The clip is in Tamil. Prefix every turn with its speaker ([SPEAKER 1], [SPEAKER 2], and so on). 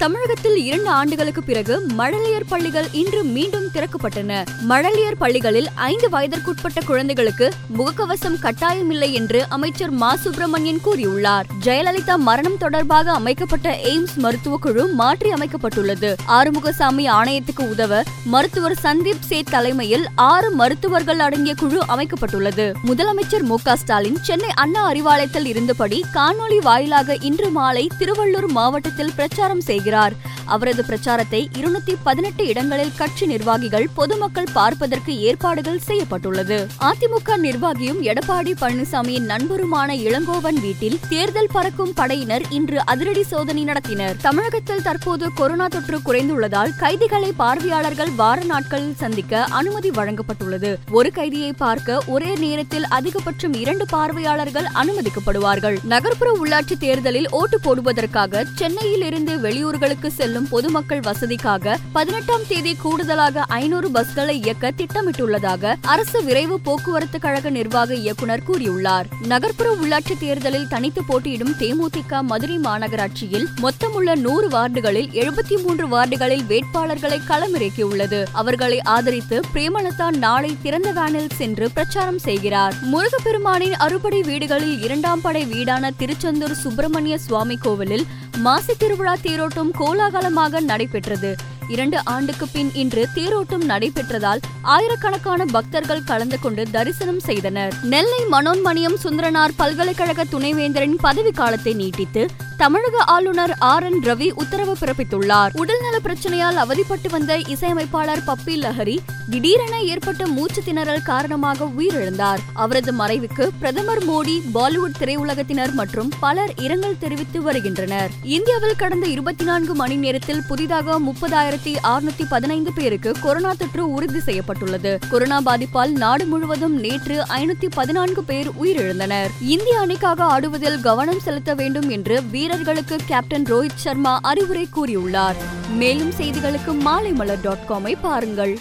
[SPEAKER 1] தமிழகத்தில் இரண்டு ஆண்டுகளுக்கு பிறகு மழலையர் பள்ளிகள் இன்று மீண்டும் திறக்கப்பட்டன. மழலையர் பள்ளிகளில் ஐந்து வயதிற்குட்பட்ட குழந்தைகளுக்கு முகக்கவசம் கட்டாயமில்லை என்று அமைச்சர் மா. சுப்பிரமணியன் கூறியுள்ளார். ஜெயலலிதா மரணம் தொடர்பாக அமைக்கப்பட்ட எய்ம்ஸ் மருத்துவ குழு மாற்றி அமைக்கப்பட்டுள்ளது. ஆறுமுகசாமி ஆணையத்துக்கு உதவ மருத்துவர் சந்தீப் சேத் தலைமையில் ஆறு மருத்துவர்கள் அடங்கிய குழு அமைக்கப்பட்டுள்ளது. முதலமைச்சர் மு. ஸ்டாலின் சென்னை அண்ணா அறிவாலயத்தில் இருந்தபடி காணொலி வாயிலாக இன்று மாலை திருவள்ளூர் மாவட்டத்தில் பிரச்சாரம் செய்கிறார். வருகிறார் அவரது பிரச்சாரத்தை இருநூத்தி பதினெட்டு இடங்களில் கட்சி நிர்வாகிகள் பொதுமக்கள் பார்ப்பதற்கு ஏற்பாடுகள் செய்யப்பட்டுள்ளது. அதிமுக நிர்வாகியும் எடப்பாடி பழனிசாமியின் நண்பருமான இளங்கோவன் வீட்டில் தேர்தல் பறக்கும் படையினர் இன்று அதிரடி சோதனை நடத்தினர். தமிழகத்தில் தற்போது கொரோனா தொற்று குறைந்துள்ளதால் கைதிகளை பார்வையாளர்கள் வார நாட்களில் சந்திக்க அனுமதி வழங்கப்பட்டுள்ளது. ஒரு கைதியை பார்க்க ஒரே நேரத்தில் அதிகபட்சம் இரண்டு பார்வையாளர்கள் அனுமதிக்கப்படுவார்கள். நகர்ப்புற உள்ளாட்சி தேர்தலில் ஓட்டு போடுவதற்காக சென்னையில் இருந்து வெளியூர் செல்லும் செல்லும் பொதுமக்கள் வசதிக்காக பதினெட்டாம் தேதி கூடுதலாக ஐநூறு பஸ்களை இயக்க திட்டமிட்டுள்ளதாக அரசு விரைவு போக்குவரத்து கழக நிர்வாக இயக்குநர் கூறியுள்ளார். நகர்ப்புற உள்ளாட்சி தேர்தலில் தனித்து போட்டியிடும் தேமுதிக மதுரை மாநகராட்சியில் மொத்தமுள்ள நூறு வார்டுகளில் எழுபத்தி மூன்று வார்டுகளில் வேட்பாளர்களை களமிறக்கியுள்ளது. அவர்களை ஆதரித்து பிரேமலதா நாளை திறந்த வேனில் சென்று பிரச்சாரம் செய்கிறார். முருகப்பெருமானின் அறுபடை வீடுகளில் இரண்டாம் படை வீடான திருச்செந்தூர் சுப்பிரமணிய சுவாமி கோவிலில் மாசி திருவிழா தேரோட்டம் கோலாகலமாக நடைபெற்றது. இரண்டு ஆண்டுக்கு பின் இன்று தேரோட்டம் நடைபெற்றதால் ஆயிரக்கணக்கான பக்தர்கள் கலந்து கொண்டு தரிசனம் செய்தனர். நெல்லை மனோன்மணியம் சுந்தரனார் பல்கலைக்கழக துணைவேந்தரின் பதவி காலத்தை நீட்டித்து தமிழக ஆளுநர் ஆர் என் ரவி உத்தரவு பிறப்பித்துள்ளார். உடல்நல பிரச்சனையால் அவதிப்பட்டு வந்த இசையமைப்பாளர் பப்பி லஹரி திடீரென ஏற்பட்ட மூச்சு திணறல் காரணமாக உயிரிழந்தார். அவரது மறைவுக்கு பிரதமர் மோடி பாலிவுட் திரையுலகத்தினர் மற்றும் பலர் இரங்கல் தெரிவித்து வருகின்றனர். இந்தியாவில் கடந்த இருபத்தி நான்கு மணி நேரத்தில் புதிதாக முப்பதாயிரத்தி அறுநூத்தி பதினைந்து பேருக்கு கொரோனா தொற்று உறுதி செய்யப்பட்டுள்ளது. கொரோனா பாதிப்பால் நாடு முழுவதும் நேற்று ஐநூத்தி பதினான்கு பேர் உயிரிழந்தனர். இந்திய அணிக்காக ஆடுவதில் கவனம் செலுத்த வேண்டும் என்று வீர வீரர்களுக்கு கேப்டன் ரோஹித் சர்மா அறிவுரை கூறியுள்ளார். மேலும் செய்திகளுக்கு மாலைமலர் டாட் காமை பாருங்கள்.